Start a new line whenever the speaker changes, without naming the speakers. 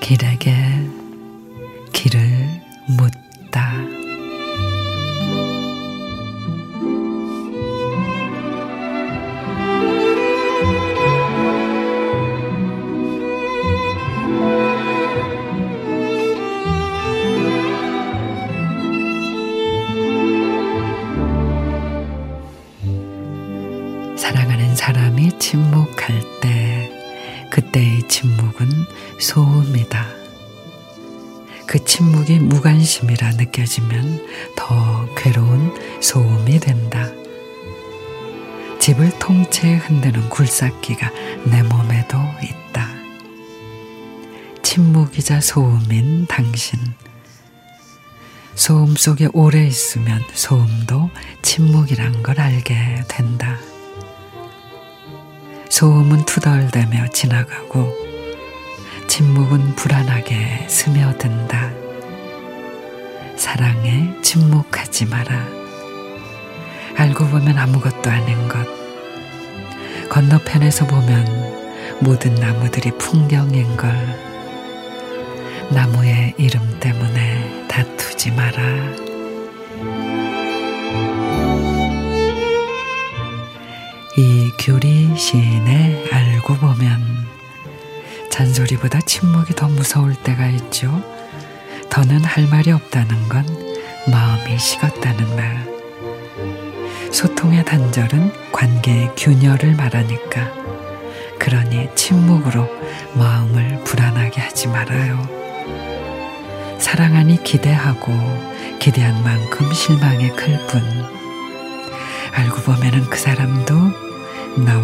길에게 길을 묻다. 사랑하는 사람이 침묵할 때, 그때의 침묵은 소음이다. 그 침묵이 무관심이라 느껴지면 더 괴로운 소음이 된다. 집을 통째 흔드는 굴삭기가 내 몸에도 있다. 침묵이자 소음인 당신. 소음 속에 오래 있으면 소음도 침묵이란 걸 알게 된다. 소음은 투덜대며 지나가고 침묵은 불안하게 스며든다. 사랑에 침묵하지 마라. 알고 보면 아무것도 아닌 것. 건너편에서 보면 모든 나무들이 풍경인 걸. 나무의 이름 때문에 다투지 마라. 이 규리 시인의 알고 보면 잔소리보다 침묵이 더 무서울 때가 있죠. 더는 할 말이 없다는 건 마음이 식었다는 말. 소통의 단절은 관계의 균열을 말하니까. 그러니 침묵으로 마음을 불안하게 하지 말아요. 사랑하니 기대하고 기대한 만큼 실망이 클 뿐. 알고 보면은 그 사람도 나